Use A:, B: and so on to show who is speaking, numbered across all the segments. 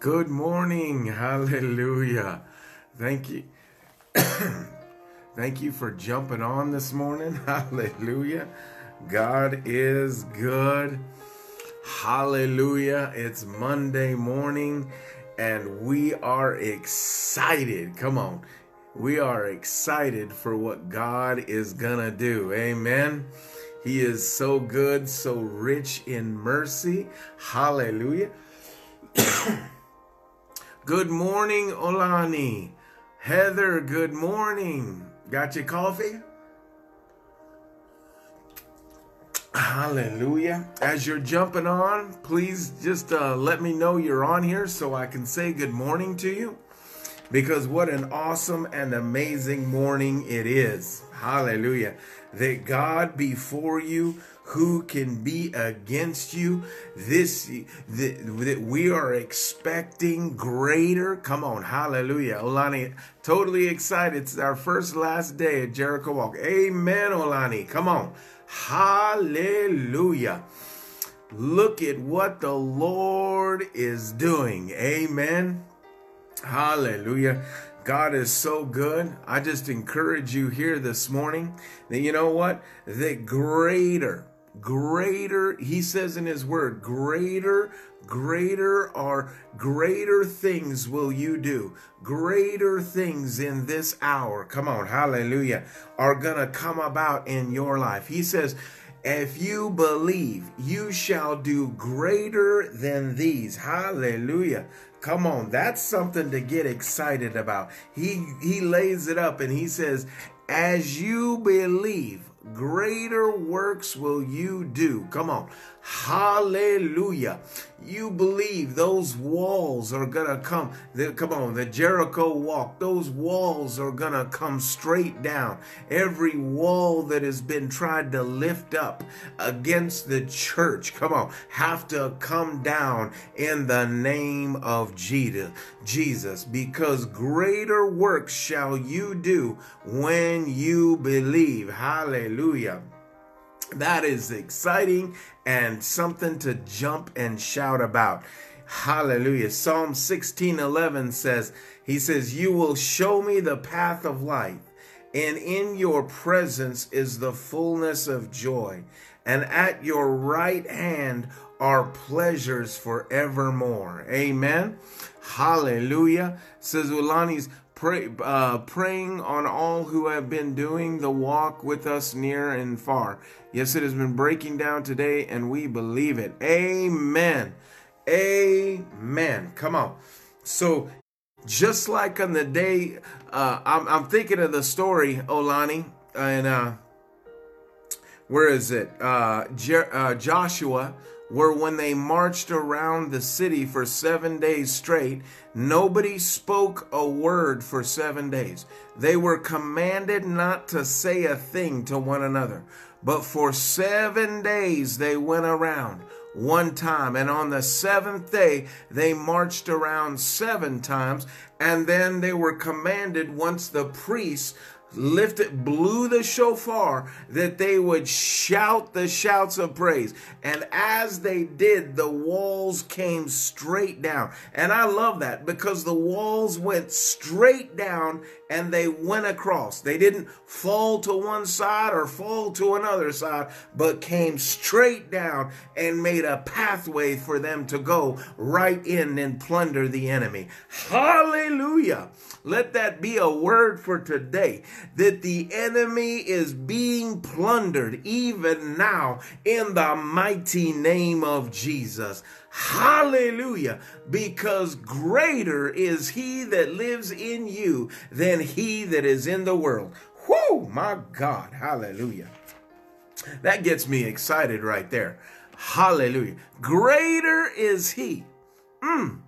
A: Good morning. Hallelujah. Thank you. Thank you for jumping on this morning. Hallelujah. God is good. Hallelujah. It's Monday morning and we are excited. Come on. We are excited for what God is going to do. Amen. He is so good, so rich in mercy. Hallelujah. good morning, Olani. Heather, good morning. Got your coffee? Hallelujah. As you're jumping on, please just uh, let me know you're on here so I can say good morning to you. Because what an awesome and amazing morning it is. Hallelujah. That God before you, who can be against you? This that, we are expecting greater. Come on, hallelujah. Olani, totally excited. It's our first last day at Jericho Walk. Amen, Olani. Come on. Hallelujah. Look at what the Lord is doing. Amen. Hallelujah. God is so good. I just encourage you here this morning that you know what? That greater, greater, he says in his word, greater, greater are greater things will you do. Greater things in this hour, come on, hallelujah, are gonna come about in your life. He says, if you believe, you shall do greater than these. Hallelujah. Come on, that's something to get excited about. He he lays it up and he says, "As you believe, greater works will you do." Come on. Hallelujah. You believe those walls are going to come. The, come on, the Jericho walk, those walls are going to come straight down. Every wall that has been tried to lift up against the church, come on, have to come down in the name of Jesus. Jesus, because greater works shall you do when you believe. Hallelujah. That is exciting and something to jump and shout about. Hallelujah. Psalm 16:11 says, he says, "You will show me the path of life, and in your presence is the fullness of joy, and at your right hand are pleasures forevermore." Amen. Hallelujah. Says Ulani's pray, uh, praying on all who have been doing the walk with us near and far. Yes, it has been breaking down today, and we believe it. Amen. Amen. Come on. So, just like on the day, uh, I'm, I'm thinking of the story, Olani, and uh, where is it? Uh, Jer- uh, Joshua were when they marched around the city for seven days straight. Nobody spoke a word for seven days. They were commanded not to say a thing to one another. But for seven days they went around one time. And on the seventh day, they marched around seven times. And then they were commanded, once the priests lifted, blew the shofar, that they would shout the shouts of praise. And as they did, the walls came straight down. And I love that because the walls went straight down and they went across. They didn't fall to one side or fall to another side, but came straight down and made a pathway for them to go right in and plunder the enemy. Hallelujah. Let that be a word for today that the enemy is being plundered even now in the mighty name of Jesus. Hallelujah. Because greater is he that lives in you than he that is in the world. Whoo, my God. Hallelujah. That gets me excited right there. Hallelujah. Greater is he. Mm.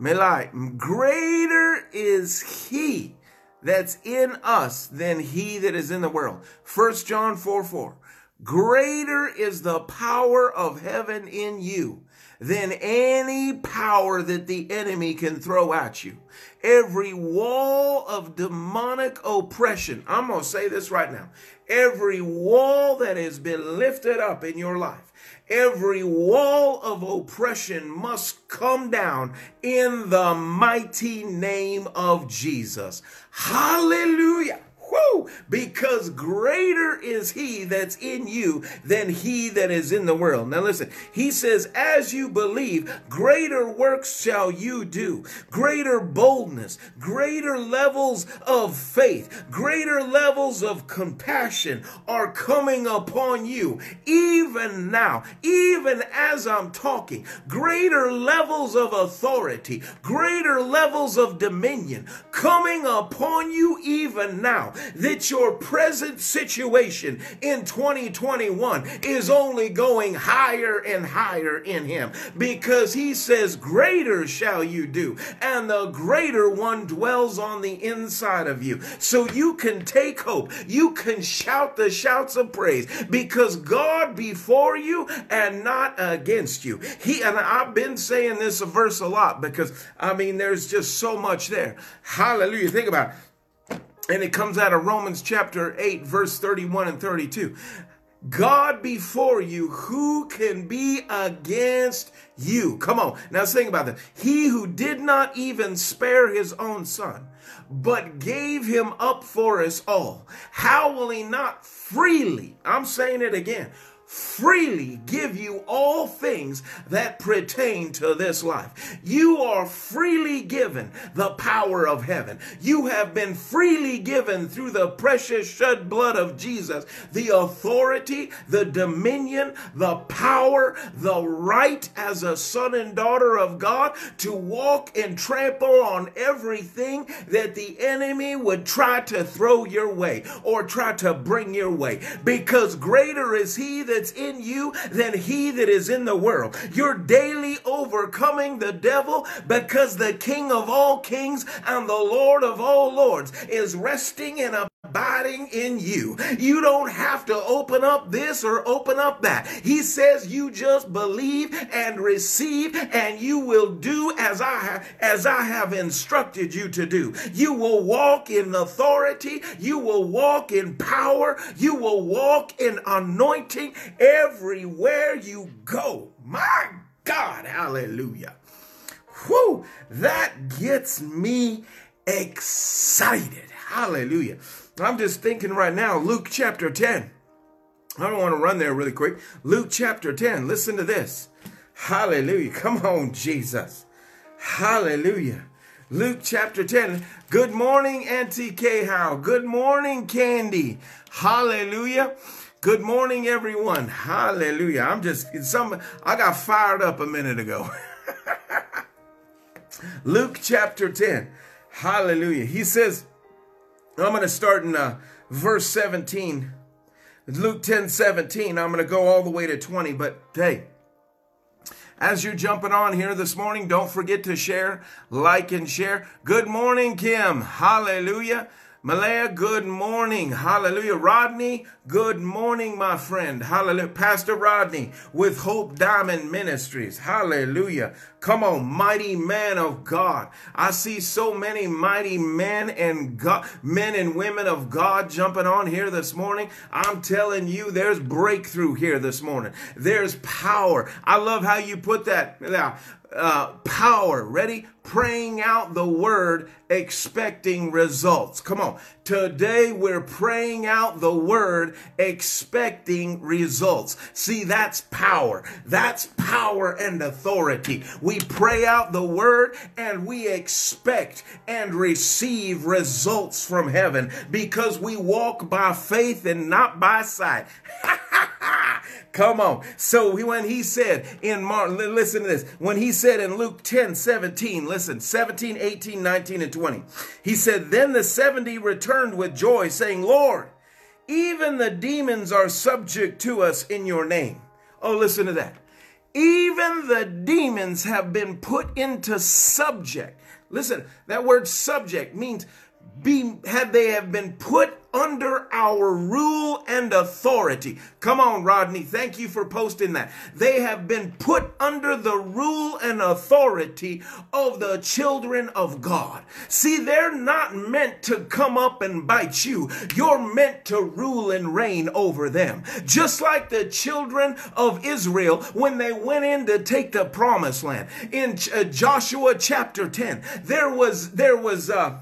A: Melai, greater is he that's in us than he that is in the world. First John 4 4. Greater is the power of heaven in you than any power that the enemy can throw at you. Every wall of demonic oppression, I'm going to say this right now. Every wall that has been lifted up in your life, Every wall of oppression must come down in the mighty name of Jesus. Hallelujah. Woo! Because greater is he that's in you than he that is in the world. Now listen, he says, as you believe, greater works shall you do. Greater boldness, greater levels of faith, greater levels of compassion are coming upon you. Even now, even as I'm talking, greater levels of authority, greater levels of dominion coming upon you even now that your present situation in 2021 is only going higher and higher in Him because He says, Greater shall you do, and the greater one dwells on the inside of you. So you can take hope, you can shout the shouts of praise because God before you and not against you. He and I've been saying this verse a lot because I mean there's just so much there. Hallelujah. Think about it. And it comes out of Romans chapter 8, verse 31 and 32. God before you, who can be against you? Come on. Now think about that. He who did not even spare his own son, but gave him up for us all. How will he not freely, I'm saying it again, freely give you all things that pertain to this life. You are freely given the power of heaven. You have been freely given through the precious shed blood of Jesus the authority, the dominion, the power, the right as a son and daughter of God to walk and trample on everything that the enemy would try to throw your way or try to bring your way because greater is he that that's in you than he that is in the world. You're daily overcoming the devil because the King of all kings and the Lord of all lords is resting in a abiding in you. You don't have to open up this or open up that. He says you just believe and receive and you will do as I have, as I have instructed you to do. You will walk in authority, you will walk in power, you will walk in anointing everywhere you go. My God, hallelujah. Whew, that gets me excited. Hallelujah. I'm just thinking right now, Luke chapter 10. I don't want to run there really quick. Luke chapter 10. Listen to this. Hallelujah. Come on, Jesus. Hallelujah. Luke chapter 10. Good morning, Auntie. How. Good morning, Candy. Hallelujah. Good morning, everyone. Hallelujah. I'm just some I got fired up a minute ago. Luke chapter 10. Hallelujah. He says, I'm going to start in uh, verse 17. Luke 10 17. I'm going to go all the way to 20. But hey, as you're jumping on here this morning, don't forget to share, like, and share. Good morning, Kim. Hallelujah. Malaya, good morning. Hallelujah. Rodney, good morning, my friend. Hallelujah. Pastor Rodney with Hope Diamond Ministries. Hallelujah. Come on, mighty man of God. I see so many mighty men and God, men and women of God jumping on here this morning. I'm telling you, there's breakthrough here this morning. There's power. I love how you put that. Now, uh, power. Ready? Praying out the word, expecting results. Come on. Today we're praying out the word, expecting results. See, that's power. That's power and authority. We pray out the word and we expect and receive results from heaven because we walk by faith and not by sight. Come on. So when he said in Mark, listen to this. When he said in Luke 10, 17, listen, 17, 18, 19, and 20, he said, Then the 70 returned with joy, saying, Lord, even the demons are subject to us in your name. Oh, listen to that. Even the demons have been put into subject. Listen, that word subject means be have they have been put under our rule and authority. Come on, Rodney. Thank you for posting that. They have been put under the rule and authority of the children of God. See, they're not meant to come up and bite you. You're meant to rule and reign over them. Just like the children of Israel when they went in to take the promised land. In uh, Joshua chapter 10, there was, there was, uh,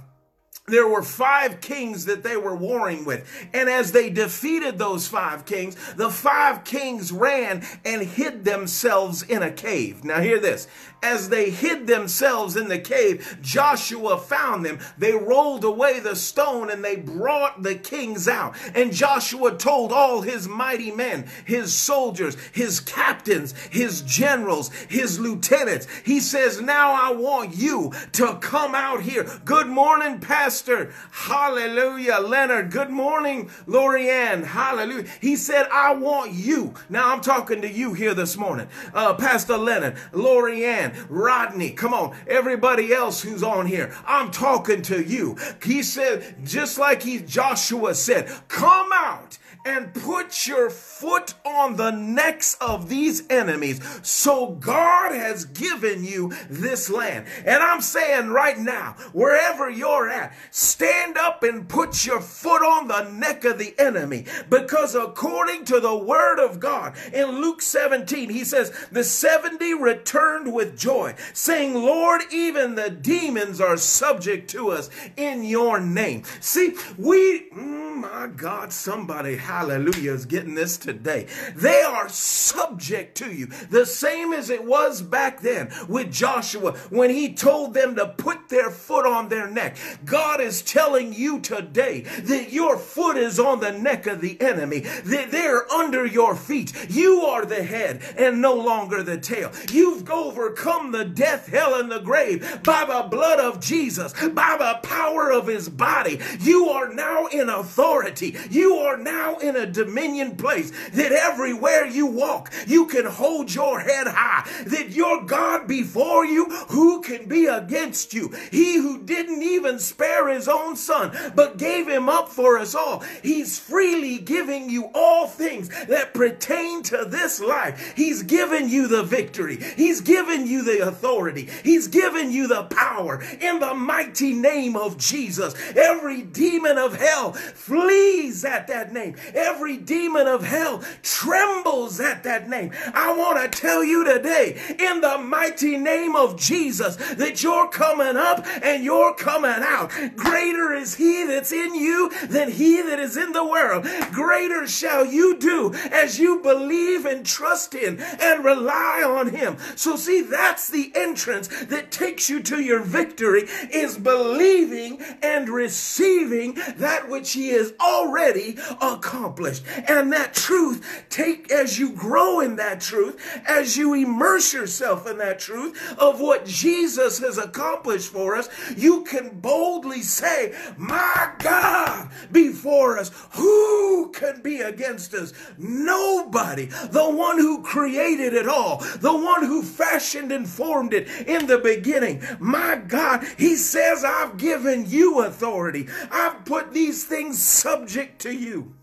A: there were five kings that they were warring with. And as they defeated those five kings, the five kings ran and hid themselves in a cave. Now, hear this. As they hid themselves in the cave, Joshua found them. They rolled away the stone and they brought the kings out. And Joshua told all his mighty men, his soldiers, his captains, his generals, his lieutenants, he says, Now I want you to come out here. Good morning, Pastor. Hallelujah. Leonard. Good morning, Lorianne. Hallelujah. He said, I want you. Now I'm talking to you here this morning. Uh, Pastor Leonard, Lorianne, Rodney, come on, everybody else who's on here, I'm talking to you. He said, just like he Joshua said, come out and put your foot on the necks of these enemies. So God has given you this land. And I'm saying right now, wherever you're at, stand up and put your foot on the neck of the enemy. Because according to the word of God in Luke 17, he says, the 70 returned with joy, saying, Lord, even the demons are subject to us in your name. See, we, mm, my God, somebody hallelujah, is getting this today. They are subject to you. The same as it was back then with Joshua when he told them to put their foot on their neck. God is telling you today that your foot is on the neck of the enemy, that they're under your feet. You are the head and no longer the tail. You've overcome the death, hell, and the grave by the blood of Jesus, by the power of his body. You are now in authority. You are now in a dominion place that everywhere you walk, you can hold your head high, that your God before you, who can be against you? He who didn't even spare his own son, but gave him up for us all. He's freely giving you all things that pertain to this life. He's given you the victory. He's given you the authority. He's given you the power in the mighty name of Jesus. Every demon of hell flees at that name. Every demon of hell trembles at that name. I want to tell you today, in the mighty name of Jesus, that you're coming up and you're coming out. Greater is he that's in you than he that is in the world. Greater shall you do as you believe and trust in and rely on him. So see, that's the entrance that takes you to your victory is believing and receiving that which he has already accomplished. And that truth, take as you grow in that truth, as you immerse yourself in that truth of what Jesus has accomplished for us, you can boldly say, My God, before us, who can be against us? Nobody. The one who created it all, the one who fashioned and formed it in the beginning. My God, he says, I've given you authority. I've put these things subject to you.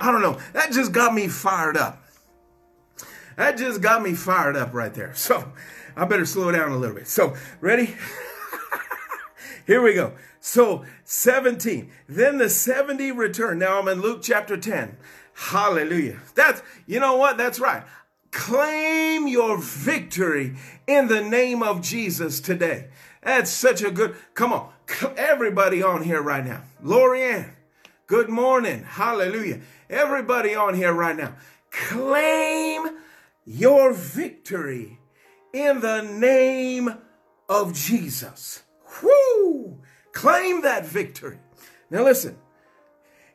A: I don't know. That just got me fired up. That just got me fired up right there. So I better slow down a little bit. So, ready? Here we go. So, 17. Then the 70 return. Now I'm in Luke chapter 10. Hallelujah. That's, you know what? That's right. Claim your victory in the name of Jesus today. That's such a good, come on, everybody on here right now. Lorianne, good morning. Hallelujah. Everybody on here right now. Claim your victory in the name of Jesus. Whoo! Claim that victory. Now listen,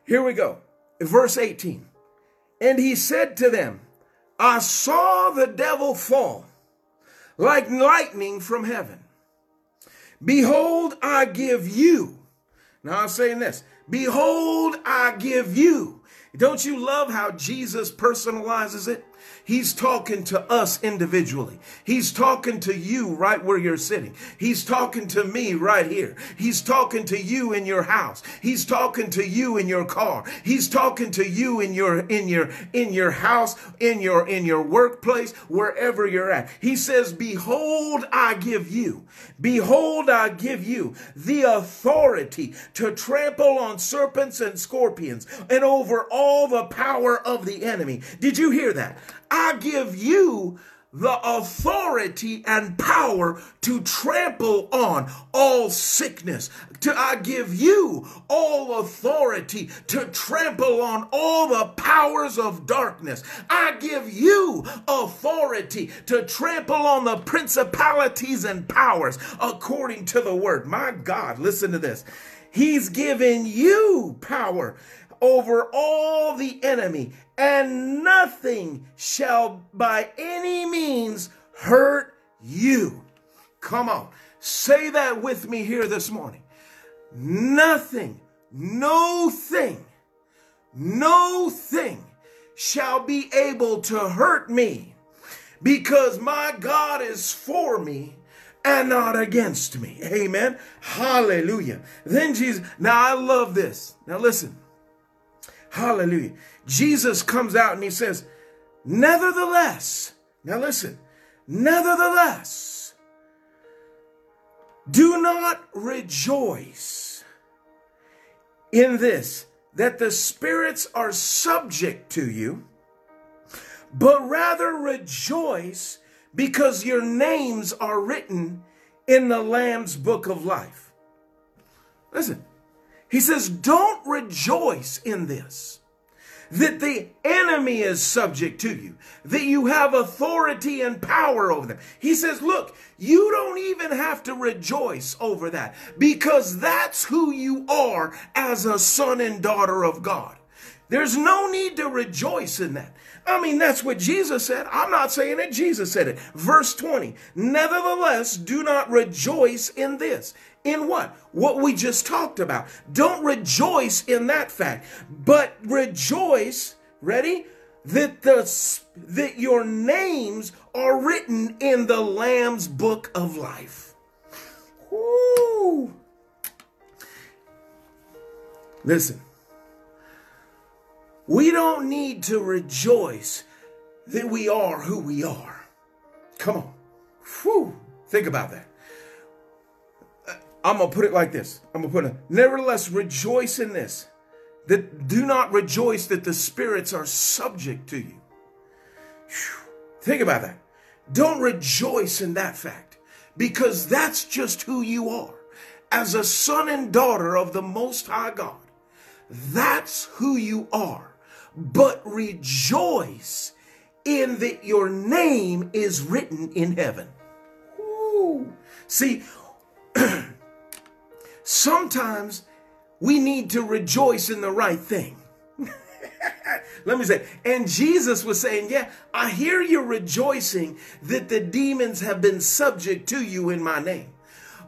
A: here we go. Verse 18. And he said to them, I saw the devil fall like lightning from heaven. Behold, I give you. Now I'm saying this. Behold, I give you. Don't you love how Jesus personalizes it? He's talking to us individually. He's talking to you right where you're sitting. He's talking to me right here. He's talking to you in your house. He's talking to you in your car. He's talking to you in your in your in your house, in your in your workplace, wherever you're at. He says, "Behold, I give you. Behold, I give you the authority to trample on serpents and scorpions and over all the power of the enemy." Did you hear that? I give you the authority and power to trample on all sickness. To I give you all authority to trample on all the powers of darkness. I give you authority to trample on the principalities and powers according to the word. My God, listen to this. He's given you power over all the enemy, and nothing shall by any means hurt you. Come on, say that with me here this morning. Nothing, no thing, no thing shall be able to hurt me because my God is for me and not against me. Amen. Hallelujah. Then Jesus, now I love this. Now listen. Hallelujah. Jesus comes out and he says, Nevertheless, now listen, nevertheless, do not rejoice in this, that the spirits are subject to you, but rather rejoice because your names are written in the Lamb's book of life. Listen, he says, don't rejoice in this, that the enemy is subject to you, that you have authority and power over them. He says, look, you don't even have to rejoice over that because that's who you are as a son and daughter of God. There's no need to rejoice in that. I mean, that's what Jesus said. I'm not saying it. Jesus said it. Verse 20. Nevertheless, do not rejoice in this. In what? What we just talked about. Don't rejoice in that fact, but rejoice, ready? That the that your names are written in the Lamb's book of life. Woo. Listen. We don't need to rejoice that we are who we are. Come on. Whew. Think about that. Uh, I'm going to put it like this. I'm going to put it, nevertheless, rejoice in this. That do not rejoice that the spirits are subject to you. Whew. Think about that. Don't rejoice in that fact because that's just who you are. As a son and daughter of the Most High God, that's who you are. But rejoice in that your name is written in heaven. Ooh. See, sometimes we need to rejoice in the right thing. Let me say, and Jesus was saying, Yeah, I hear you rejoicing that the demons have been subject to you in my name.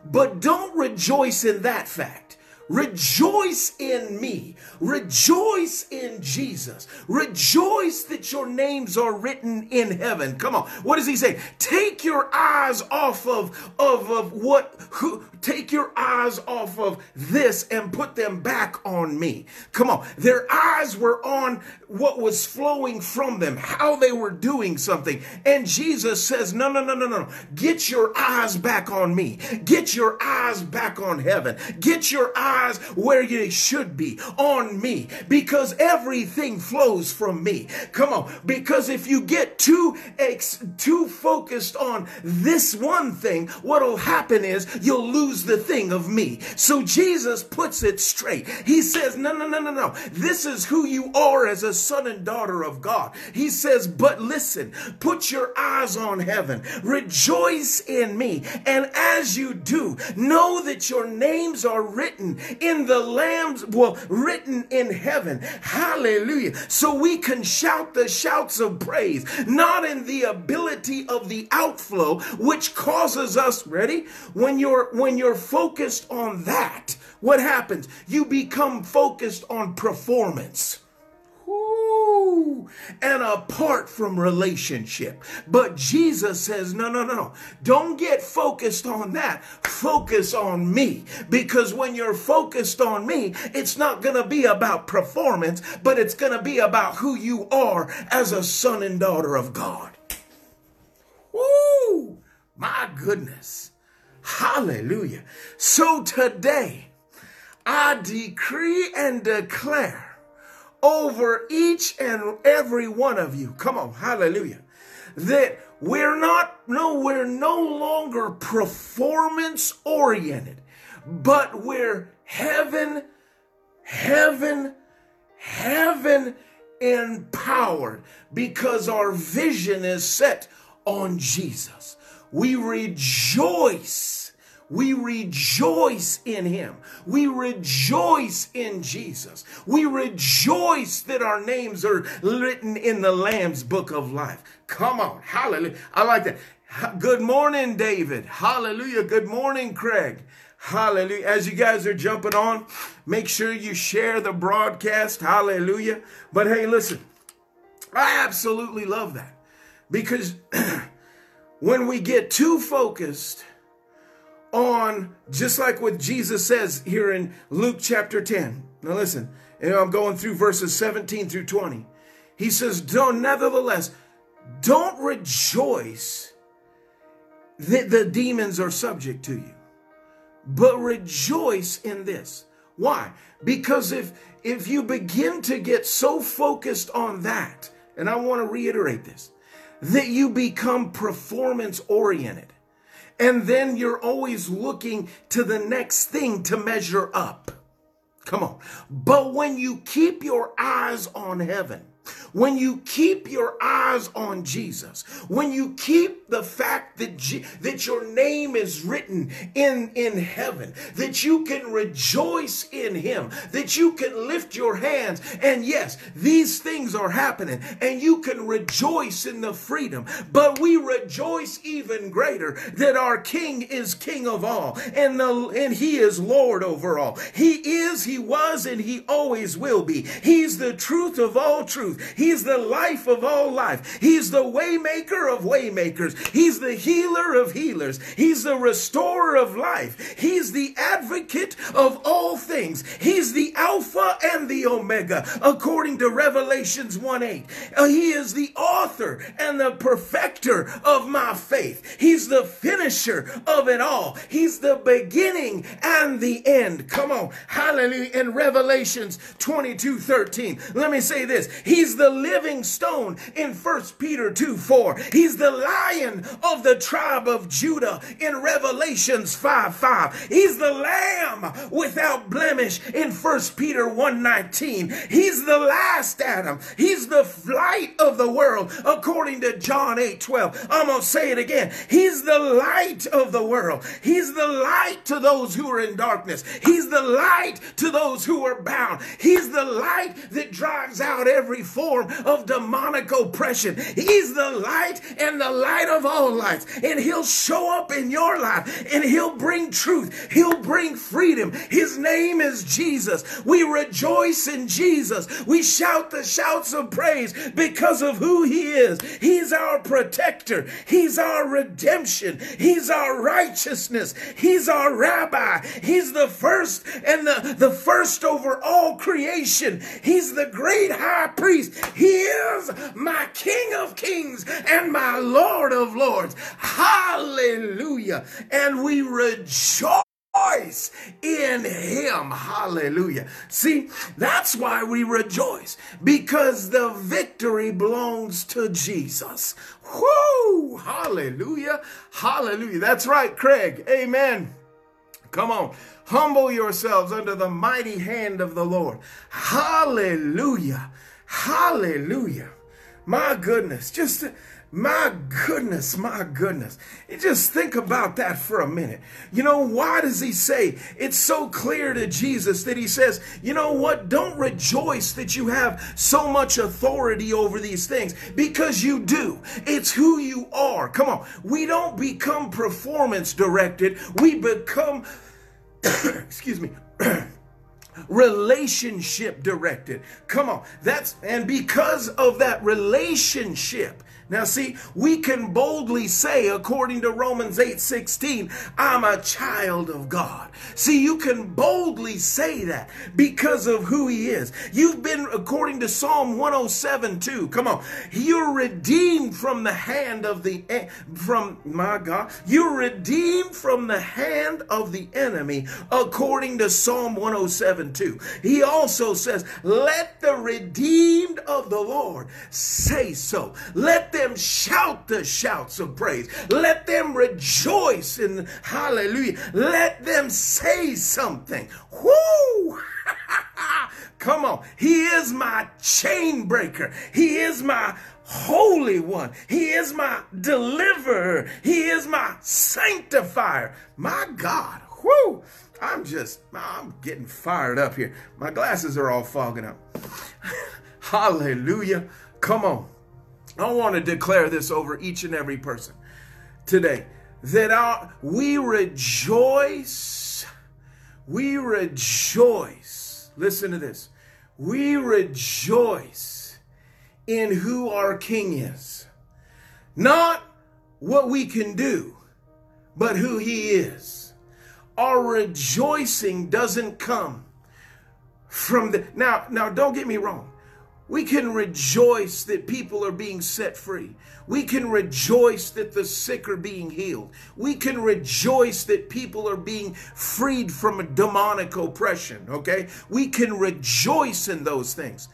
A: But don't rejoice in that fact. Rejoice in me. Rejoice in Jesus. Rejoice that your names are written in heaven. Come on. What does he say? Take your eyes off of, of, of what, who, take your eyes off of this and put them back on me. Come on. Their eyes were on what was flowing from them, how they were doing something. And Jesus says, no, no, no, no, no. Get your eyes back on me. Get your eyes back on heaven. Get your eyes where you should be on me because everything flows from me. Come on, because if you get too ex- too focused on this one thing, what'll happen is you'll lose the thing of me. So Jesus puts it straight. He says, "No, no, no, no, no. This is who you are as a son and daughter of God." He says, "But listen, put your eyes on heaven. Rejoice in me, and as you do, know that your names are written in the Lamb's, well, written in heaven. Hallelujah. So we can shout the shouts of praise, not in the ability of the outflow, which causes us, ready? When you're, when you're focused on that, what happens? You become focused on performance. Woo! And apart from relationship. But Jesus says, no, no, no, no. Don't get focused on that. Focus on me. Because when you're focused on me, it's not going to be about performance, but it's going to be about who you are as a son and daughter of God. Woo! My goodness. Hallelujah. So today, I decree and declare over each and every one of you. Come on, hallelujah. That we're not, no, we're no longer performance oriented, but we're heaven, heaven, heaven empowered because our vision is set on Jesus. We rejoice. We rejoice in him. We rejoice in Jesus. We rejoice that our names are written in the Lamb's book of life. Come on. Hallelujah. I like that. Good morning, David. Hallelujah. Good morning, Craig. Hallelujah. As you guys are jumping on, make sure you share the broadcast. Hallelujah. But hey, listen, I absolutely love that because when we get too focused on, just like what Jesus says here in Luke chapter 10. Now listen, and I'm going through verses 17 through 20. He says, don't, nevertheless, don't rejoice that the demons are subject to you, but rejoice in this. Why? Because if if you begin to get so focused on that, and I want to reiterate this, that you become performance oriented. And then you're always looking to the next thing to measure up. Come on. But when you keep your eyes on heaven, when you keep your eyes on Jesus, when you keep the fact that, that your name is written in, in heaven, that you can rejoice in him, that you can lift your hands. And yes, these things are happening and you can rejoice in the freedom, but we rejoice even greater that our king is king of all and, the, and he is Lord over all. He is, he was, and he always will be. He's the truth of all truth. He's the life of all life. He's the waymaker of waymakers. He's the healer of healers. He's the restorer of life. He's the advocate of all things. He's the Alpha and the Omega, according to Revelations 1 8. Uh, he is the author and the perfecter of my faith. He's the finisher of it all. He's the beginning and the end. Come on. Hallelujah. In Revelations 22 13. Let me say this. He's the living stone in 1 Peter 2 4. He's the lion of the tribe of Judah in Revelations 5 5. He's the lamb without blemish in 1 Peter 1 19. He's the last Adam. He's the light of the world according to John 8 12. I'm going to say it again. He's the light of the world. He's the light to those who are in darkness. He's the light to those who are bound. He's the light that drives out every form of demonic oppression. He's the light and the light of all lights. And he'll show up in your life and he'll bring truth. He'll bring freedom. His name is Jesus. We rejoice in Jesus. We shout the shouts of praise because of who he is. He's our protector. He's our redemption. He's our righteousness. He's our rabbi. He's the first and the, the first over all creation. He's the great high priest. He is my King of kings and my Lord of lords. Hallelujah. And we rejoice in him. Hallelujah. See, that's why we rejoice because the victory belongs to Jesus. Whoo! Hallelujah. Hallelujah. That's right, Craig. Amen. Come on. Humble yourselves under the mighty hand of the Lord. Hallelujah. Hallelujah. My goodness. Just my goodness, my goodness. You just think about that for a minute. You know, why does he say it's so clear to Jesus that he says, you know what? Don't rejoice that you have so much authority over these things because you do. It's who you are. Come on. We don't become performance directed, we become, excuse me. relationship directed. Come on. That's, and because of that relationship, now, see, we can boldly say, according to Romans 8 16, I'm a child of God. See, you can boldly say that because of who He is. You've been, according to Psalm 107 2, come on, you're redeemed from the hand of the, from my God, you're redeemed from the hand of the enemy, according to Psalm 107 2. He also says, Let the redeemed of the Lord say so. Let them shout the shouts of praise. Let them rejoice in hallelujah. Let them say something. Whoo! Come on. He is my chain breaker. He is my holy one. He is my deliverer. He is my sanctifier. My God. Whoo! I'm just, I'm getting fired up here. My glasses are all fogging up. Hallelujah. Come on. I want to declare this over each and every person today that our, we rejoice, we rejoice. Listen to this. We rejoice in who our King is. Not what we can do, but who he is. Our rejoicing doesn't come from the now now don't get me wrong we can rejoice that people are being set free. We can rejoice that the sick are being healed. We can rejoice that people are being freed from demonic oppression, okay? We can rejoice in those things.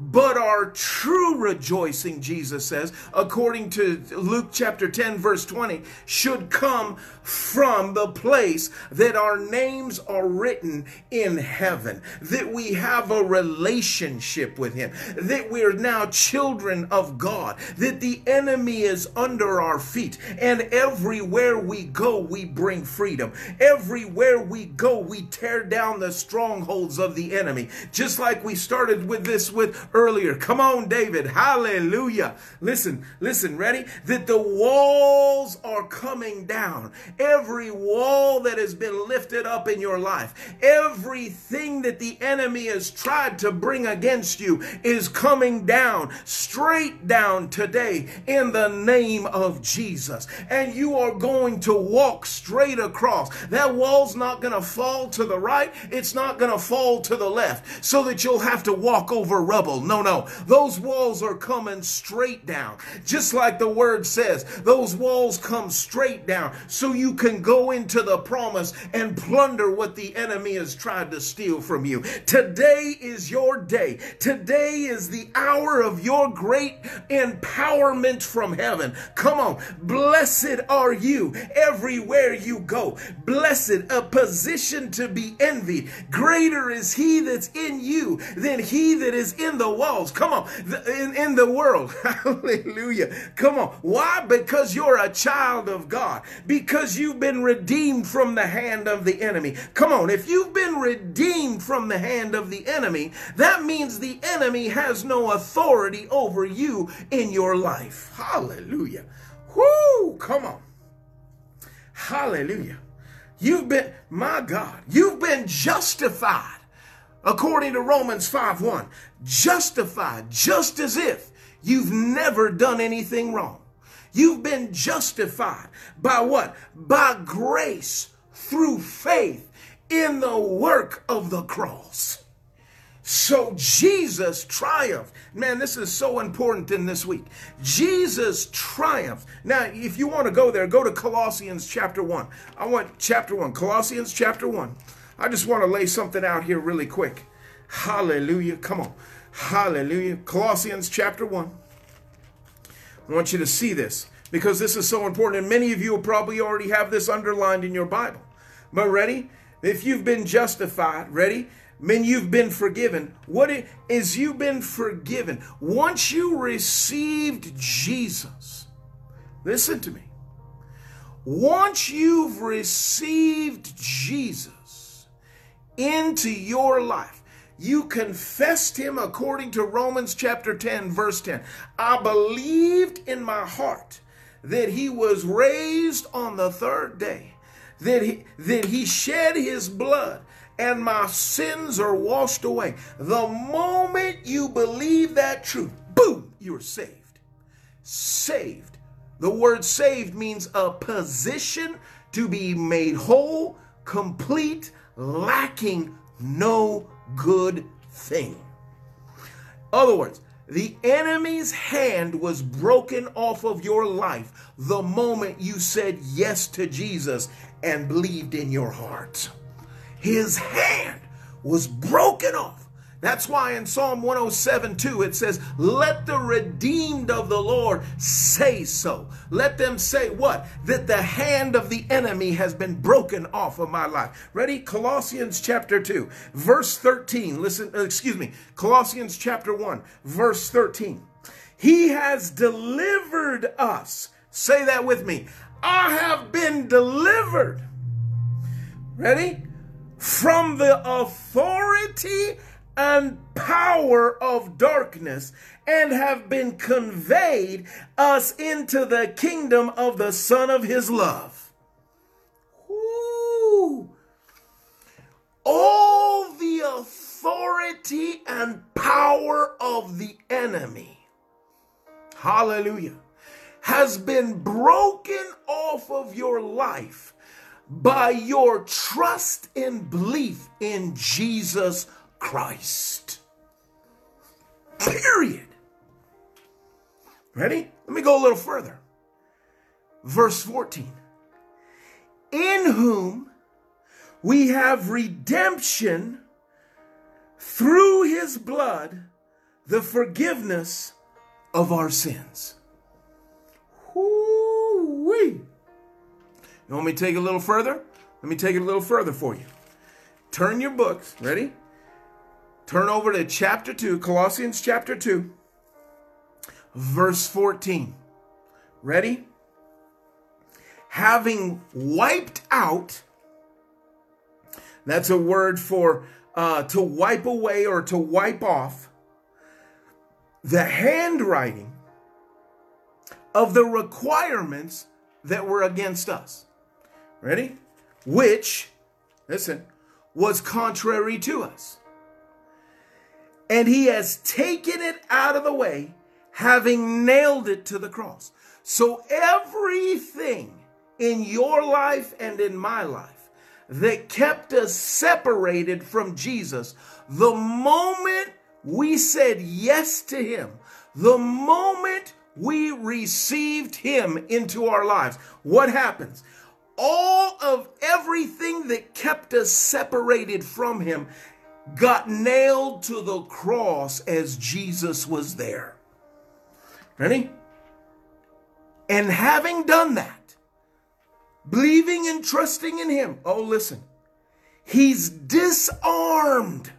A: But our true rejoicing, Jesus says, according to Luke chapter 10, verse 20, should come from the place that our names are written in heaven, that we have a relationship with Him, that we're now children of God, that the enemy is under our feet, and everywhere we go, we bring freedom. Everywhere we go, we tear down the strongholds of the enemy. Just like we started with this with earlier. Come on, David. Hallelujah. Listen, listen, ready? That the walls are coming down. Every wall that has been lifted up in your life, everything that the enemy has tried to bring against you is coming down, straight down today in the name of Jesus. And you are going to walk straight across. That wall's not going to fall to the right, it's not going to fall to the left, so that you'll have to walk over rubble. No, no. Those walls are coming straight down. Just like the word says, those walls come straight down so you can go into the promise and plunder what the enemy has tried to steal from you. Today is your day. Today is the hour of your great empowerment from heaven. Come on. Blessed are you everywhere you go. Blessed, a position to be envied. Greater is he that's in you than he that is in the walls. Come on. In, in the world. Hallelujah. Come on. Why? Because you're a child of God. Because you've been redeemed from the hand of the enemy. Come on. If you've been redeemed from the hand of the enemy, that means the enemy has no authority over you in your life. Hallelujah. Whoo! Come on. Hallelujah. You've been, my God, you've been justified according to Romans 5 1, justified just as if you've never done anything wrong. You've been justified by what? By grace through faith in the work of the cross. So Jesus triumphed. Man, this is so important in this week. Jesus triumphed. Now, if you want to go there, go to Colossians chapter 1. I want chapter 1. Colossians chapter 1. I just want to lay something out here really quick. Hallelujah. Come on. Hallelujah. Colossians chapter 1. I want you to see this because this is so important. And many of you will probably already have this underlined in your Bible. But ready? If you've been justified, ready? Then you've been forgiven. What is you've been forgiven? Once you received Jesus, listen to me. Once you've received Jesus, into your life. You confessed him according to Romans chapter 10, verse 10. I believed in my heart that he was raised on the third day, that he, that he shed his blood and my sins are washed away. The moment you believe that truth, boom, you're saved. Saved. The word saved means a position to be made whole, complete, lacking no good thing. Other words, the enemy's hand was broken off of your life the moment you said yes to Jesus and believed in your heart. His hand was broken off. That's why in Psalm 107 2 it says, Let the redeemed of the Lord say so. Let them say what? That the hand of the enemy has been broken off of my life. Ready? Colossians chapter 2, verse 13. Listen, uh, excuse me, Colossians chapter 1, verse 13. He has delivered us. Say that with me. I have been delivered. Ready? From the authority and power of darkness and have been conveyed us into the kingdom of the Son of His love. Ooh. All the authority and power of the enemy, hallelujah, has been broken off of your life by your trust and belief in Jesus Christ. Period. Ready? Let me go a little further. Verse 14. In whom we have redemption through his blood, the forgiveness of our sins. Woo-wee. You want me to take it a little further? Let me take it a little further for you. Turn your books, ready? Turn over to chapter 2, Colossians chapter 2, verse 14. Ready? Having wiped out, that's a word for uh, to wipe away or to wipe off the handwriting of the requirements that were against us. Ready? Which, listen, was contrary to us and he has taken it out of the way, having nailed it to the cross. So everything in your life and in my life that kept us separated from Jesus, the moment we said yes to him, the moment we received him into our lives, what happens? All of everything that kept us separated from him got nailed to the cross as Jesus was there. Ready? And having done that, believing and trusting in Him, oh, listen, He's disarmed,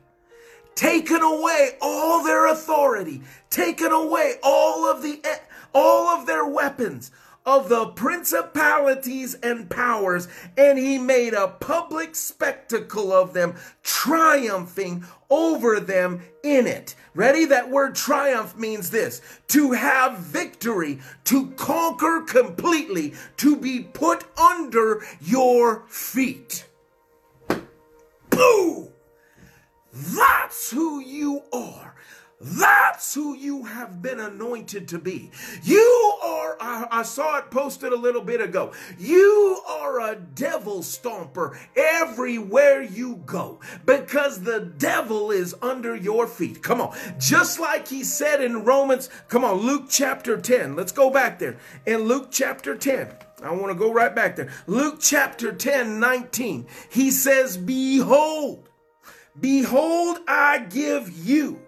A: taken away all their authority, taken away all of the all of their weapons, of the principalities and powers, and he made a public spectacle of them, triumphing over them in it. Ready? That word triumph means this to have victory, to conquer completely, to be put under your feet. Boom! That's who you are. That's who you have been anointed to be. You are, I, I, saw it posted a little bit ago. You are a devil stomper everywhere you go because the devil is under your feet. Come on. Just like he said in Romans, come on, Luke chapter 10. Let's go back there. In Luke chapter 10. I want to go right back there. Luke chapter 10, 19. He says, Behold, behold, I give you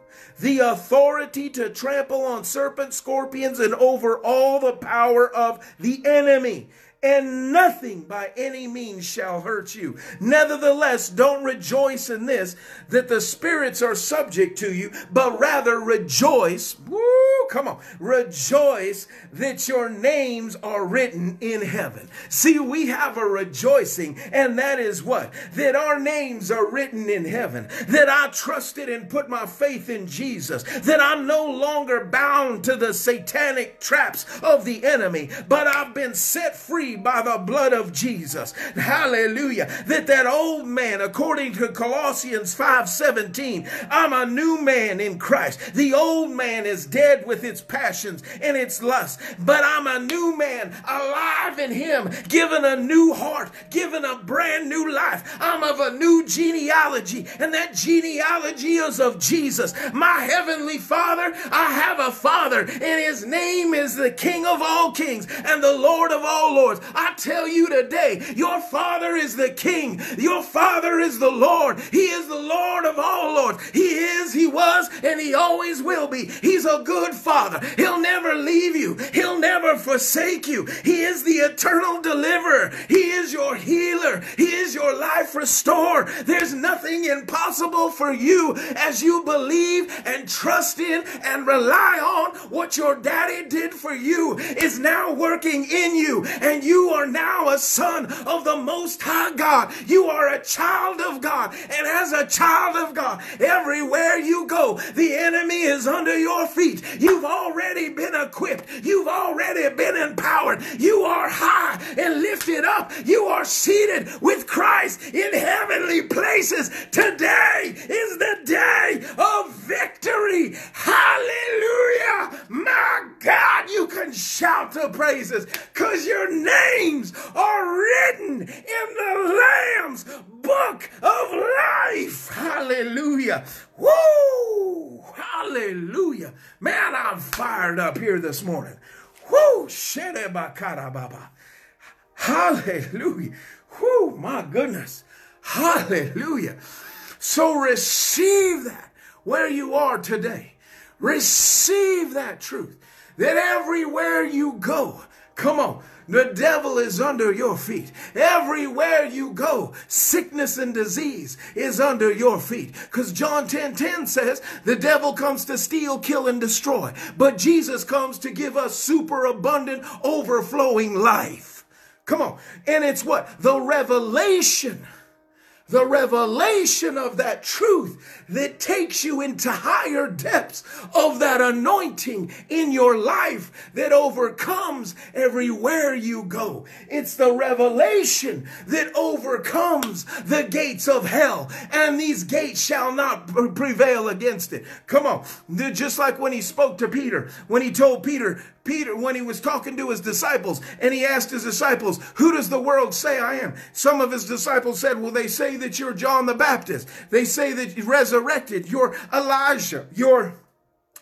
A: the authority to trample on serpents, scorpions, and over all the power of the enemy. And nothing by any means shall hurt you. Nevertheless, don't rejoice in this, that the spirits are subject to you, but rather rejoice. Woo, come on. Rejoice that your names are written in heaven. See, we have a rejoicing, and that is what? That our names are written in heaven. That I trusted and put my faith in Jesus. That I'm no longer bound to the satanic traps of the enemy, but I've been set free by the blood of Jesus. Hallelujah. That that old man, according to Colossians 5 17, I'm a new man in Christ. The old man is dead with its passions and its lust, but I'm a new man, alive in him, given a new heart, given a brand new life. I'm of a new genealogy, and that genealogy is of Jesus, my heavenly Father. I have a Father, and his name is the King of all kings and the Lord of all lords. I tell you today, your Father is the King, your Father is the Lord. He is the Lord of all lords. He is, He was, and He always will be. He's a good Father. He'll never leave you, He'll never forsake you. He is the eternal deliverer. He is your healer. He is your life restorer. There's nothing impossible for you as you believe and trust in and rely on what your daddy did for you is now working in you. And you are now a son of the Most High God. You are a child of God. And as a child of God, everywhere you go, the enemy is under your feet. You've already been equipped. You've already been empowered. You are high and lifted up. You are seated with Christ in heavenly places. Today is the day of victory. Hallelujah. My God, you can shout the praises because your names are written in the Lamb's book of life. Hallelujah. Woo! Hallelujah. Man, I'm fired up here this morning. Baba. Hallelujah. Woo! My goodness. Hallelujah. So receive that where you are today. Receive that truth that everywhere you go, come on, the devil is under your feet. Everywhere you go, sickness and disease is under your feet. Because John 10 10 says the devil comes to steal, kill, and destroy. But Jesus comes to give us super abundant, overflowing life. Come on. And it's what? The revelation the revelation of that truth that takes you into higher depths of that anointing in your life that overcomes everywhere you go. It's the revelation that overcomes the gates of hell, and these gates shall not prevail against it. Come on. Just like when he spoke to Peter, when he told Peter, Peter, when he was talking to his disciples, and he asked his disciples, Who does the world say I am? Some of his disciples said, Well, they say that you're John the Baptist. They say that you. You're Elijah. You're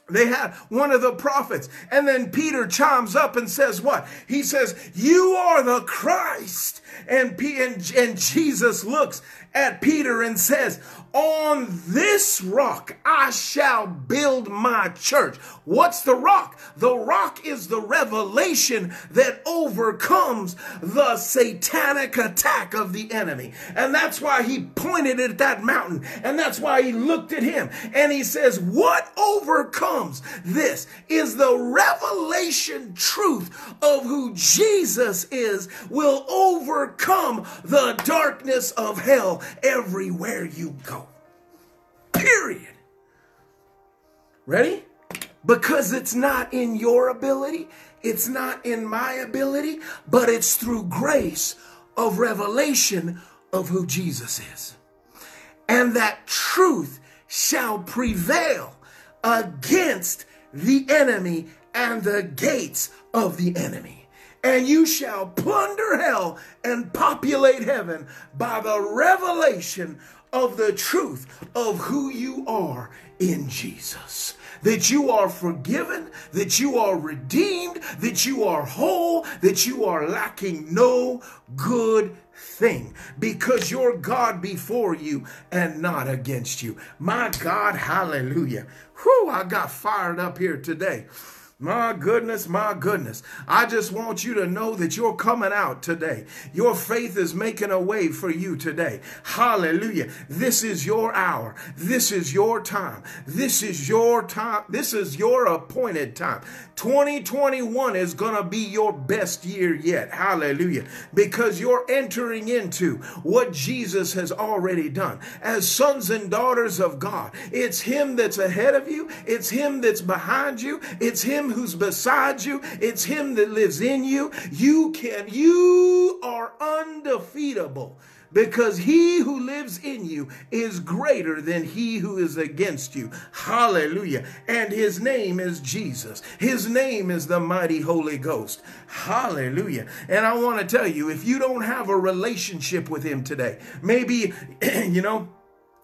A: they had one of the prophets. And then Peter chimes up and says, What? He says, You are the Christ. And, P- and, and Jesus looks at Peter and says, On this rock I shall build my church. What's the rock? The rock is the revelation that overcomes the satanic attack of the enemy. And that's why he pointed at that mountain. And that's why he looked at him. And he says, What overcomes this is the revelation truth of who Jesus is will overcome the darkness of hell everywhere you go. Period. Ready? Because it's not in your ability, it's not in my ability, but it's through grace of revelation of who Jesus is. And that truth shall prevail against the enemy and the gates of the enemy and you shall plunder hell and populate heaven by the revelation of the truth of who you are in Jesus. That you are forgiven, that you are redeemed, that you are whole, that you are lacking no good thing because you're God before you and not against you. My God, hallelujah. Whew, I got fired up here today. My goodness, my goodness. I just want you to know that you're coming out today. Your faith is making a way for you today. Hallelujah. This is your hour. This is your time. This is your time. This is your appointed time. 2021 is going to be your best year yet. Hallelujah. Because you're entering into what Jesus has already done. As sons and daughters of God, it's Him that's ahead of you, it's Him that's behind you, it's Him who's beside you, it's Him that lives in you. You can, you are undefeatable because he who lives in you is greater than he who is against you. Hallelujah. And his name is Jesus. His name is the mighty Holy Ghost. Hallelujah. And I want to tell you, if you don't have a relationship with him today, maybe, you know,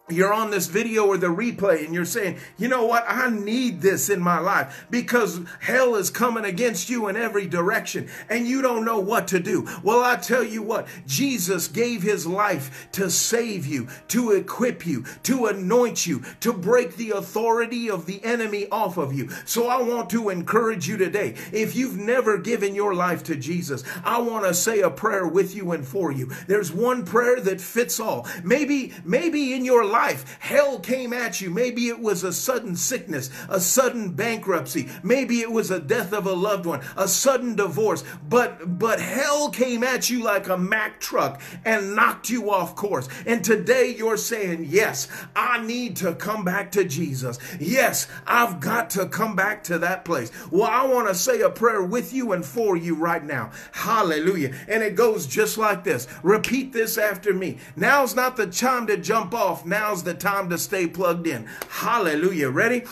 A: you're on this video or the replay and you're saying, you know what? I need this in my life because hell is coming against you in every direction and you don't know what to do. Well, I tell you what, Jesus gave his life to save you, to equip you, to anoint you, to break the authority of the enemy off of you. So I want to encourage you today. If you've never given your life to Jesus, I want to say a prayer with you and for you. There's one prayer that fits all. Maybe, maybe in your life, life, hell came at you. Maybe it was a sudden sickness, a sudden bankruptcy. Maybe it was a death of a loved one, a sudden divorce. But, but hell came at you like a Mack truck and knocked you off course. And today you're saying, yes, I need to come back to Jesus. Yes, I've got to come back to that place. Well, I want to say a prayer with you and for you right now. Hallelujah. And it goes just like this. Repeat this after me. Now's not the time to jump off. Now now's the time to stay plugged in. Hallelujah. Ready?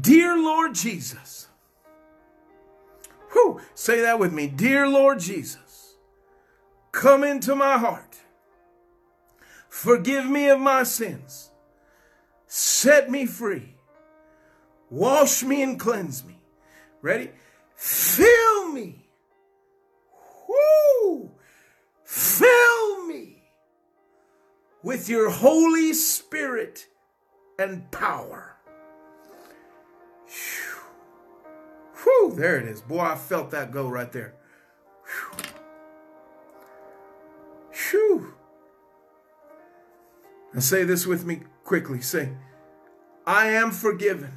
A: Dear Lord Jesus. Whew, say that with me. Dear Lord Jesus, come into my heart. Forgive me of my sins. Set me free. Wash me and cleanse me. Ready? Fill me. Woo! Fill me with your Holy Spirit and power. Whew. there it is. Boy, I felt that go right there. Whew. Now say this with me quickly. Say, I am forgiven.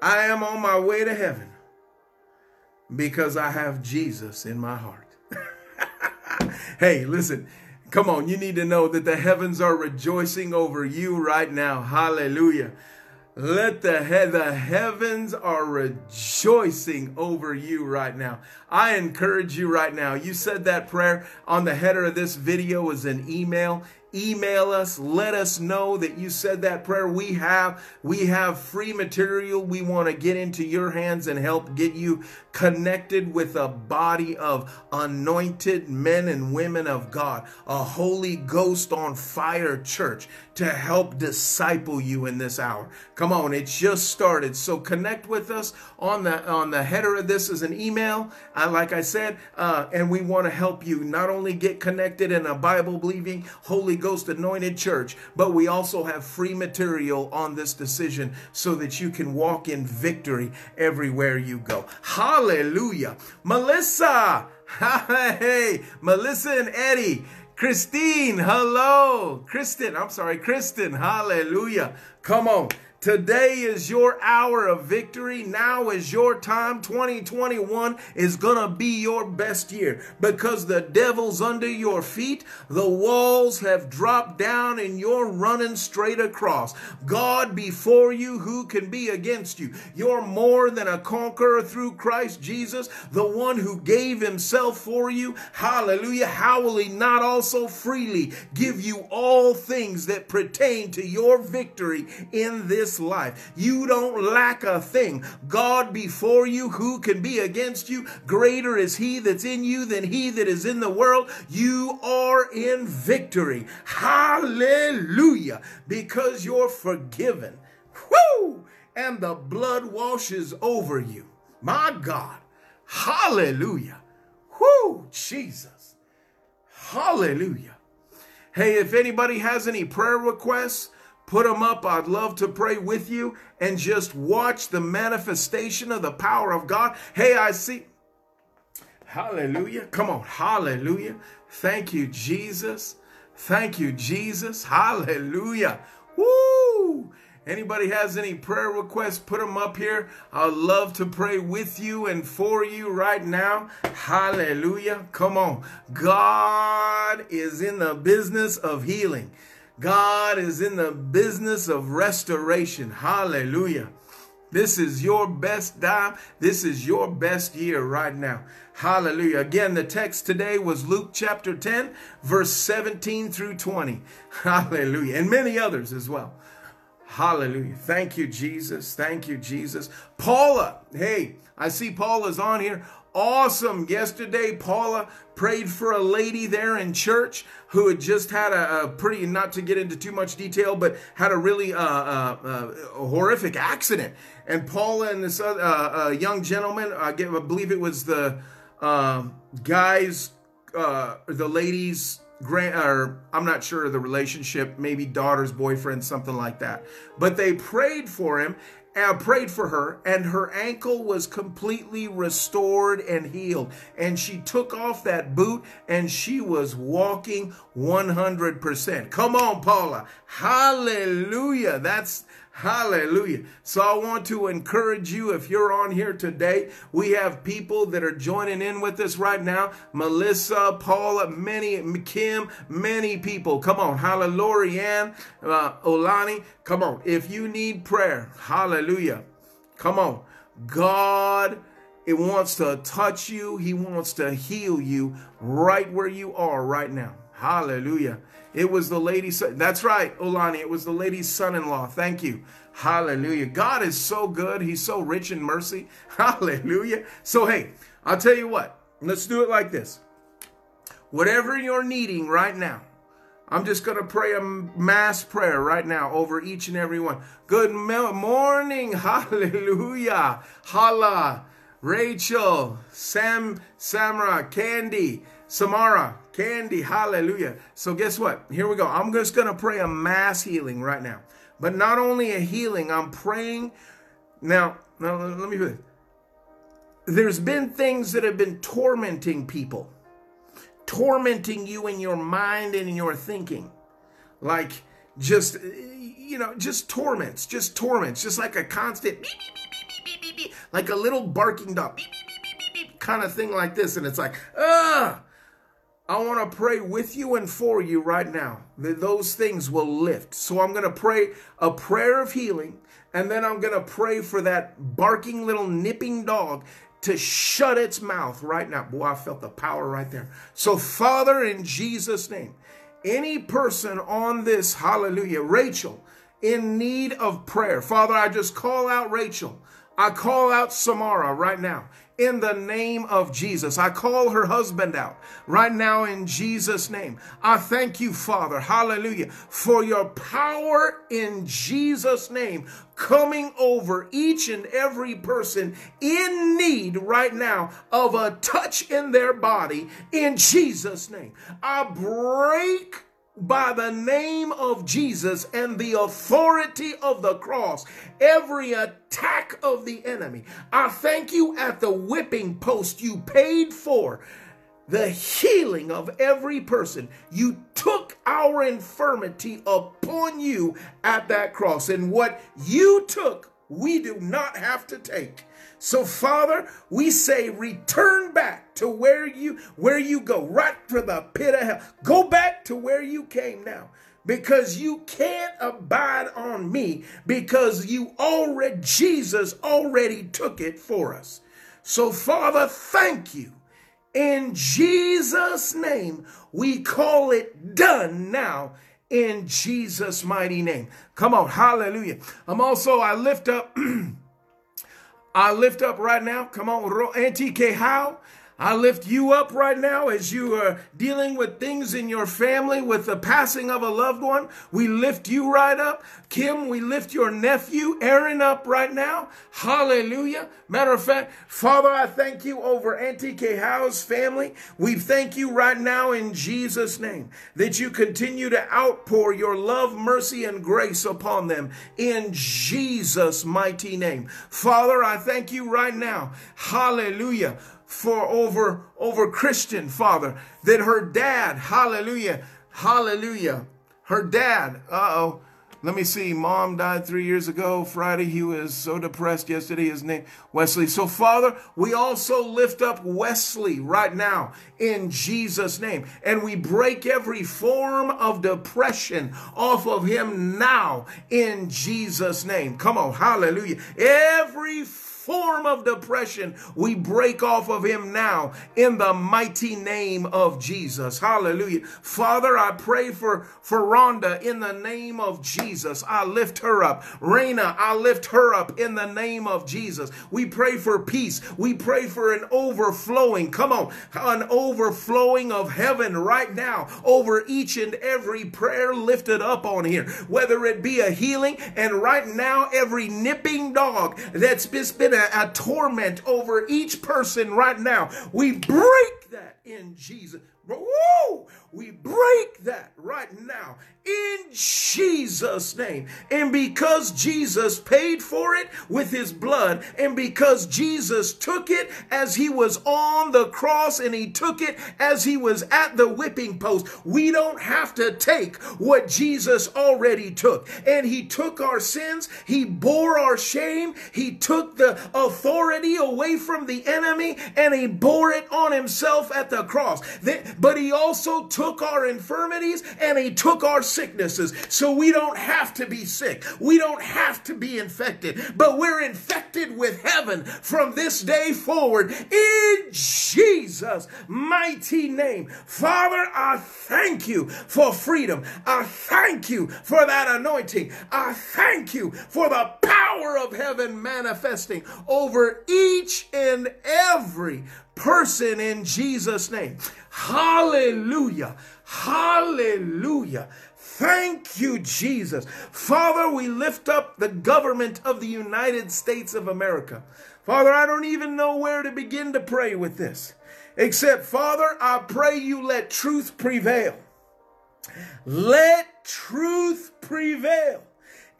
A: I am on my way to heaven because I have Jesus in my heart. hey, listen, Come on, you need to know that the heavens are rejoicing over you right now. Hallelujah. Let the, he- the heavens are rejoicing over you right now. I encourage you right now. You said that prayer on the header of this video is an email email us. Let us know that you said that prayer. We have we have free material. We want to get into your hands and help get you connected with a body of anointed men and women of god a holy ghost on fire church to help disciple you in this hour. Come on it just started. So connect with us on the on the header. Of this is an email. I, like i said uh, and we want to help you not only get connected in a bible believing holy Ghost anointed church, but we also have free material on this decision so that you can walk in victory everywhere you go. Hallelujah. Melissa, hey, Melissa and Eddie. Christine, hello. Kristen, I'm sorry, Kristen, hallelujah. Come on. Today is your hour of victory. Now is your time. 2021 is going to be your best year because the devil's under your feet. The walls have dropped down and you're running straight across. God before you, who can be against you? You're more than a conqueror through Christ Jesus, the one who gave himself for you. Hallelujah. How will he not also freely give you all things that pertain to your victory in this this life. You don't lack a thing. God before you, who can be against you? Greater is he that's in you than he that is in the world. You are in victory. Hallelujah. Because you're forgiven. Whoo! And the blood washes over you. My God. Hallelujah. Whoo! Jesus. Hallelujah. Hey, if anybody has any prayer requests, Put them up. I'd love to pray with you and just watch the manifestation of the power of God. Hey, I see. Hallelujah. Come on. Hallelujah. Thank you, Jesus. Thank you, Jesus. Hallelujah. Woo! Anybody has any prayer requests, put them up here. I'd love to pray with you and for you right now. Hallelujah. Come on. God is in the business of healing. God is in the business of restoration. Hallelujah. This is your best time. This is your best year right now. Hallelujah. Again, the text today was Luke chapter 10, verse 17 through 20. Hallelujah. And many others as well. Hallelujah. Thank you, Jesus. Thank you, Jesus. Paula, hey, I see Paula's on here. Awesome. Yesterday, Paula prayed for a lady there in church who had just had a, a pretty, not to get into too much detail, but had a really uh, uh, uh, horrific accident. And Paula and this uh, uh, young gentleman, I, get, I believe it was the um, guy's, uh, the lady's grand or I'm not sure the relationship, maybe daughter's boyfriend, something like that. But they prayed for him and prayed for her, and her ankle was completely restored and healed. And she took off that boot and she was walking 100%. Come on, Paula. Hallelujah. That's Hallelujah. So I want to encourage you if you're on here today, we have people that are joining in with us right now. Melissa, Paula, many, Kim, many people. Come on. Hallelujah. Ann, uh, Olani. Come on. If you need prayer, hallelujah. Come on. God it wants to touch you. He wants to heal you right where you are right now. Hallelujah. It was the lady's son. That's right, Olani. It was the lady's son-in-law. Thank you. Hallelujah. God is so good. He's so rich in mercy. Hallelujah. So, hey, I'll tell you what. Let's do it like this. Whatever you're needing right now, I'm just going to pray a mass prayer right now over each and every one. Good morning. Hallelujah. Hala. Rachel, Sam, Samra, Candy, Samara, Candy, hallelujah. So guess what? Here we go. I'm just going to pray a mass healing right now. But not only a healing, I'm praying. Now, now let me it. There's been things that have been tormenting people, tormenting you in your mind and in your thinking. Like just, you know, just torments, just torments, just like a constant, beep, beep, beep, like a little barking dog, kind of thing like this. And it's like, ah. I want to pray with you and for you right now that those things will lift. So I'm going to pray a prayer of healing, and then I'm going to pray for that barking little nipping dog to shut its mouth right now. Boy, I felt the power right there. So, Father, in Jesus' name, any person on this, hallelujah, Rachel, in need of prayer, Father, I just call out Rachel. I call out Samara right now in the name of Jesus. I call her husband out right now in Jesus' name. I thank you, Father, hallelujah, for your power in Jesus' name coming over each and every person in need right now of a touch in their body in Jesus' name. I break by the name of Jesus and the authority of the cross, every attack of the enemy. I thank you at the whipping post you paid for the healing of every person. You took our infirmity upon you at that cross. And what you took, we do not have to take. So Father, we say return back to where you where you go, right for the pit of hell. Go back to where you came now because you can't abide on me because you already Jesus already took it for us. So Father, thank you. In Jesus name, we call it done now in Jesus mighty name. Come on, hallelujah. I'm also I lift up I lift up right now, come on, Auntie How. I lift you up right now as you are dealing with things in your family with the passing of a loved one. We lift you right up. Kim, we lift your nephew, Aaron, up right now. Hallelujah. Matter of fact, Father, I thank you over Auntie K. Howe's family. We thank you right now in Jesus' name that you continue to outpour your love, mercy, and grace upon them in Jesus' mighty name. Father, I thank you right now. Hallelujah for over over Christian father. That her dad hallelujah hallelujah. Her dad uh-oh. Let me see mom died three years ago friday. He was so depressed yesterday his name wesley. So father we also lift up wesley right now in jesus name. And we break every form of depression off of him now in jesus name. Come on hallelujah. Every form of depression, we break off of him now in the mighty name of Jesus. Hallelujah. Father, I pray for, for Rhonda in the name of Jesus. I lift her up. Raina, I lift her up in the name of Jesus. We pray for peace. We pray for an overflowing. Come on, an overflowing of heaven right now over each and every prayer lifted up on here, whether it be a healing and right now every nipping dog that's been a, a torment over each person right now. We break that in Jesus. Woo! We break that right now in Jesus' name. And because Jesus paid for it with his blood, and because Jesus took it as he was on the cross and he took it as he was at the whipping post, we don't have to take what Jesus already took. And he took our sins, he bore our shame, he took the authority away from the enemy, and he bore it on himself at the cross. But he also took took our infirmities and he took our sicknesses. So we don't have to be sick. We don't have to be infected, but we're infected with heaven from this day forward in Jesus' mighty name. Father, I thank you for freedom. I thank you for that anointing. I thank you for the power of heaven manifesting over each and every person in Jesus' name. Hallelujah. Hallelujah. Thank you, Jesus. Father, we lift up the government of the United States of America. Father, I don't even know where to begin to pray with this. Except, Father, I pray you let truth prevail. Let truth prevail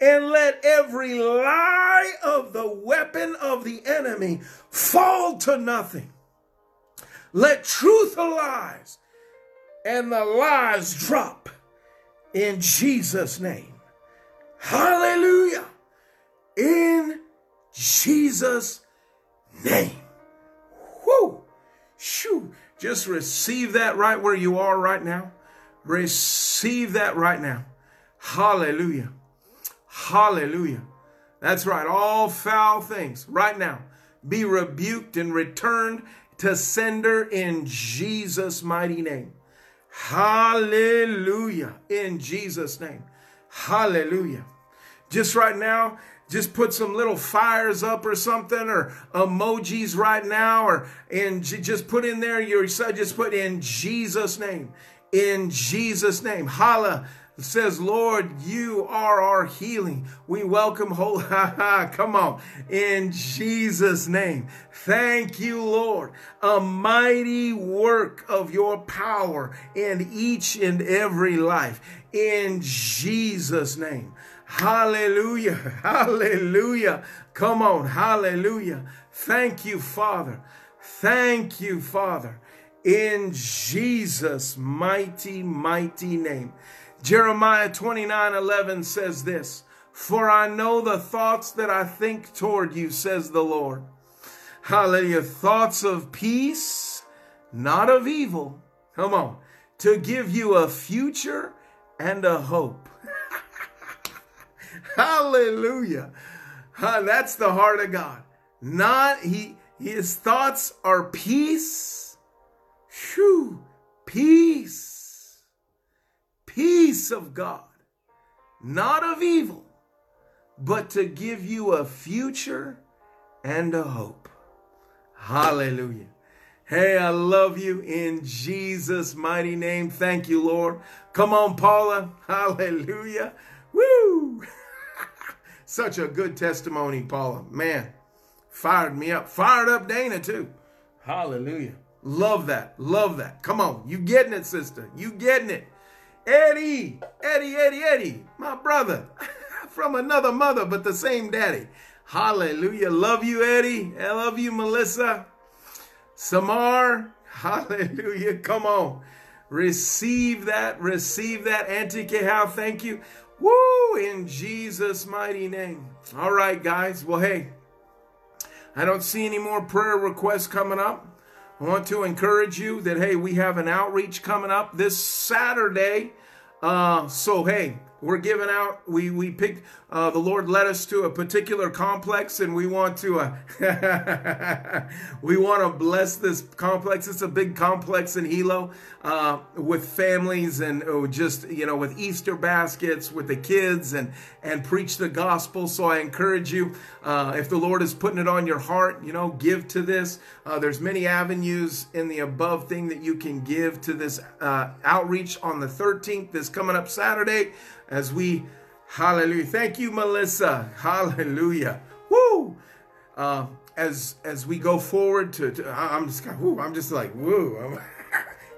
A: and let every lie of the weapon of the enemy fall to nothing. Let truth arise and the lies drop in Jesus' name. Hallelujah. In Jesus' name. Whoo. Shoo. Just receive that right where you are right now. Receive that right now. Hallelujah. Hallelujah. That's right. All foul things right now be rebuked and returned to sender in Jesus' mighty name. Hallelujah. In Jesus' name. Hallelujah. Just right now, just put some little fires up or something or emojis right now or and just put in there your just put in Jesus name in Jesus name holla says, Lord, you are our healing. We welcome whole, come on, in Jesus' name. Thank you, Lord. A mighty work of your power in each and every life. In Jesus' name. Hallelujah. Hallelujah. Come on. Hallelujah. Thank you, Father. Thank you, Father. In Jesus' mighty, mighty name. Jeremiah 29 11 says this For I know the thoughts that I think toward you, says the Lord. Hallelujah. Thoughts of peace, not of evil. Come on. To give you a future and a hope. Hallelujah. That's the heart of God. Not he his thoughts are peace. Shoo, peace peace of God, not of evil, but to give you a future and a hope. Hallelujah. Hey, I love you in Jesus' mighty name. Thank you, Lord. Come on, Paula. Hallelujah. Woo! Such a good testimony, Paula. Man, fired me up. Fired up Dana, too. Hallelujah. Love that. Love that. Come on. You getting it, sister. You getting it. Eddie, Eddie, Eddie, Eddie, my brother from another mother, but the same daddy. Hallelujah. Love you, Eddie. I love you, Melissa. Samar. Hallelujah. Come on. Receive that. Receive that. Auntie Kehal, thank you. Woo! In Jesus' mighty name. All right, guys. Well, hey, I don't see any more prayer requests coming up. I want to encourage you that, hey, we have an outreach coming up this Saturday. Uh, so, hey, we're giving out we we picked uh, the lord led us to a particular complex and we want to uh, we want to bless this complex it's a big complex in hilo uh, with families and oh, just you know with easter baskets with the kids and and preach the gospel so i encourage you uh, if the lord is putting it on your heart you know give to this uh, there's many avenues in the above thing that you can give to this uh, outreach on the 13th this coming up saturday as we, hallelujah. Thank you, Melissa. Hallelujah. Woo. Uh, as as we go forward to, to I'm just whoo, I'm just like woo,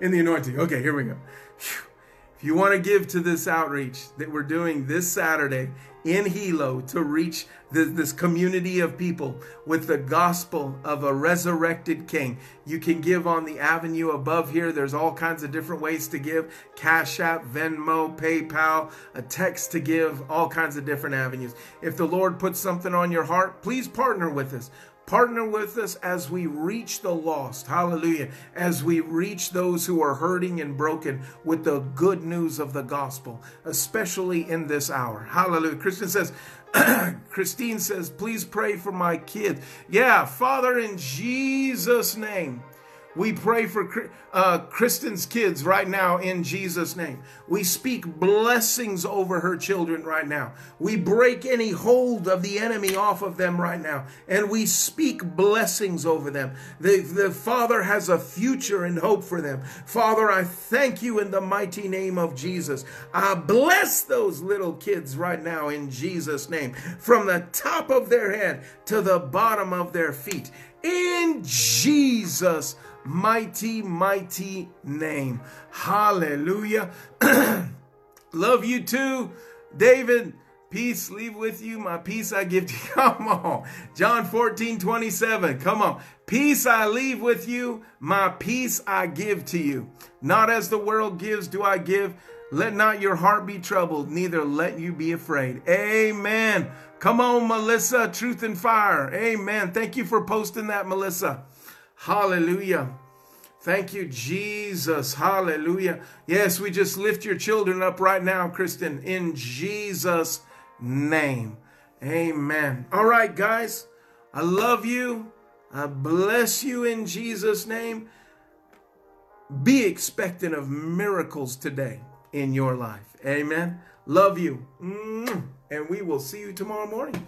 A: in the anointing. Okay, here we go. If you want to give to this outreach that we're doing this Saturday in Hilo to reach this, this, community of people with the gospel of a resurrected king. You can give on the avenue above here. There's all kinds of different ways to give Cash App, Venmo, PayPal, a text to give, all kinds of different avenues. If the Lord puts something on your heart, please partner with us. Partner with us as we reach the lost. Hallelujah. As we reach those who are hurting and broken with the good news of the gospel, especially in this hour. Hallelujah. Christian says, Christine says, please pray for my kid. Yeah, Father, in Jesus' name. We pray for uh, Kristen's kids right now in Jesus' name. We speak blessings over her children right now. We break any hold of the enemy off of them right now. And we speak blessings over them. The, the Father has a future and hope for them. Father, I thank you in the mighty name of Jesus. I bless those little kids right now in Jesus' name. From the top of their head to the bottom of their feet. In Jesus' mighty, mighty name. Hallelujah. Love you too, David. Peace leave with you. My peace I give to you. Come on. John 14, 27. Come on. Peace I leave with you. My peace I give to you. Not as the world gives, do I give. Let not your heart be troubled, neither let you be afraid. Amen. Come on, Melissa, truth and fire. Amen. Thank you for posting that, Melissa. Hallelujah. Thank you, Jesus. Hallelujah. Yes, we just lift your children up right now, Kristen, in Jesus' name. Amen. All right, guys. I love you. I bless you in Jesus' name. Be expecting of miracles today in your life. Amen. Love you. And we will see you tomorrow morning.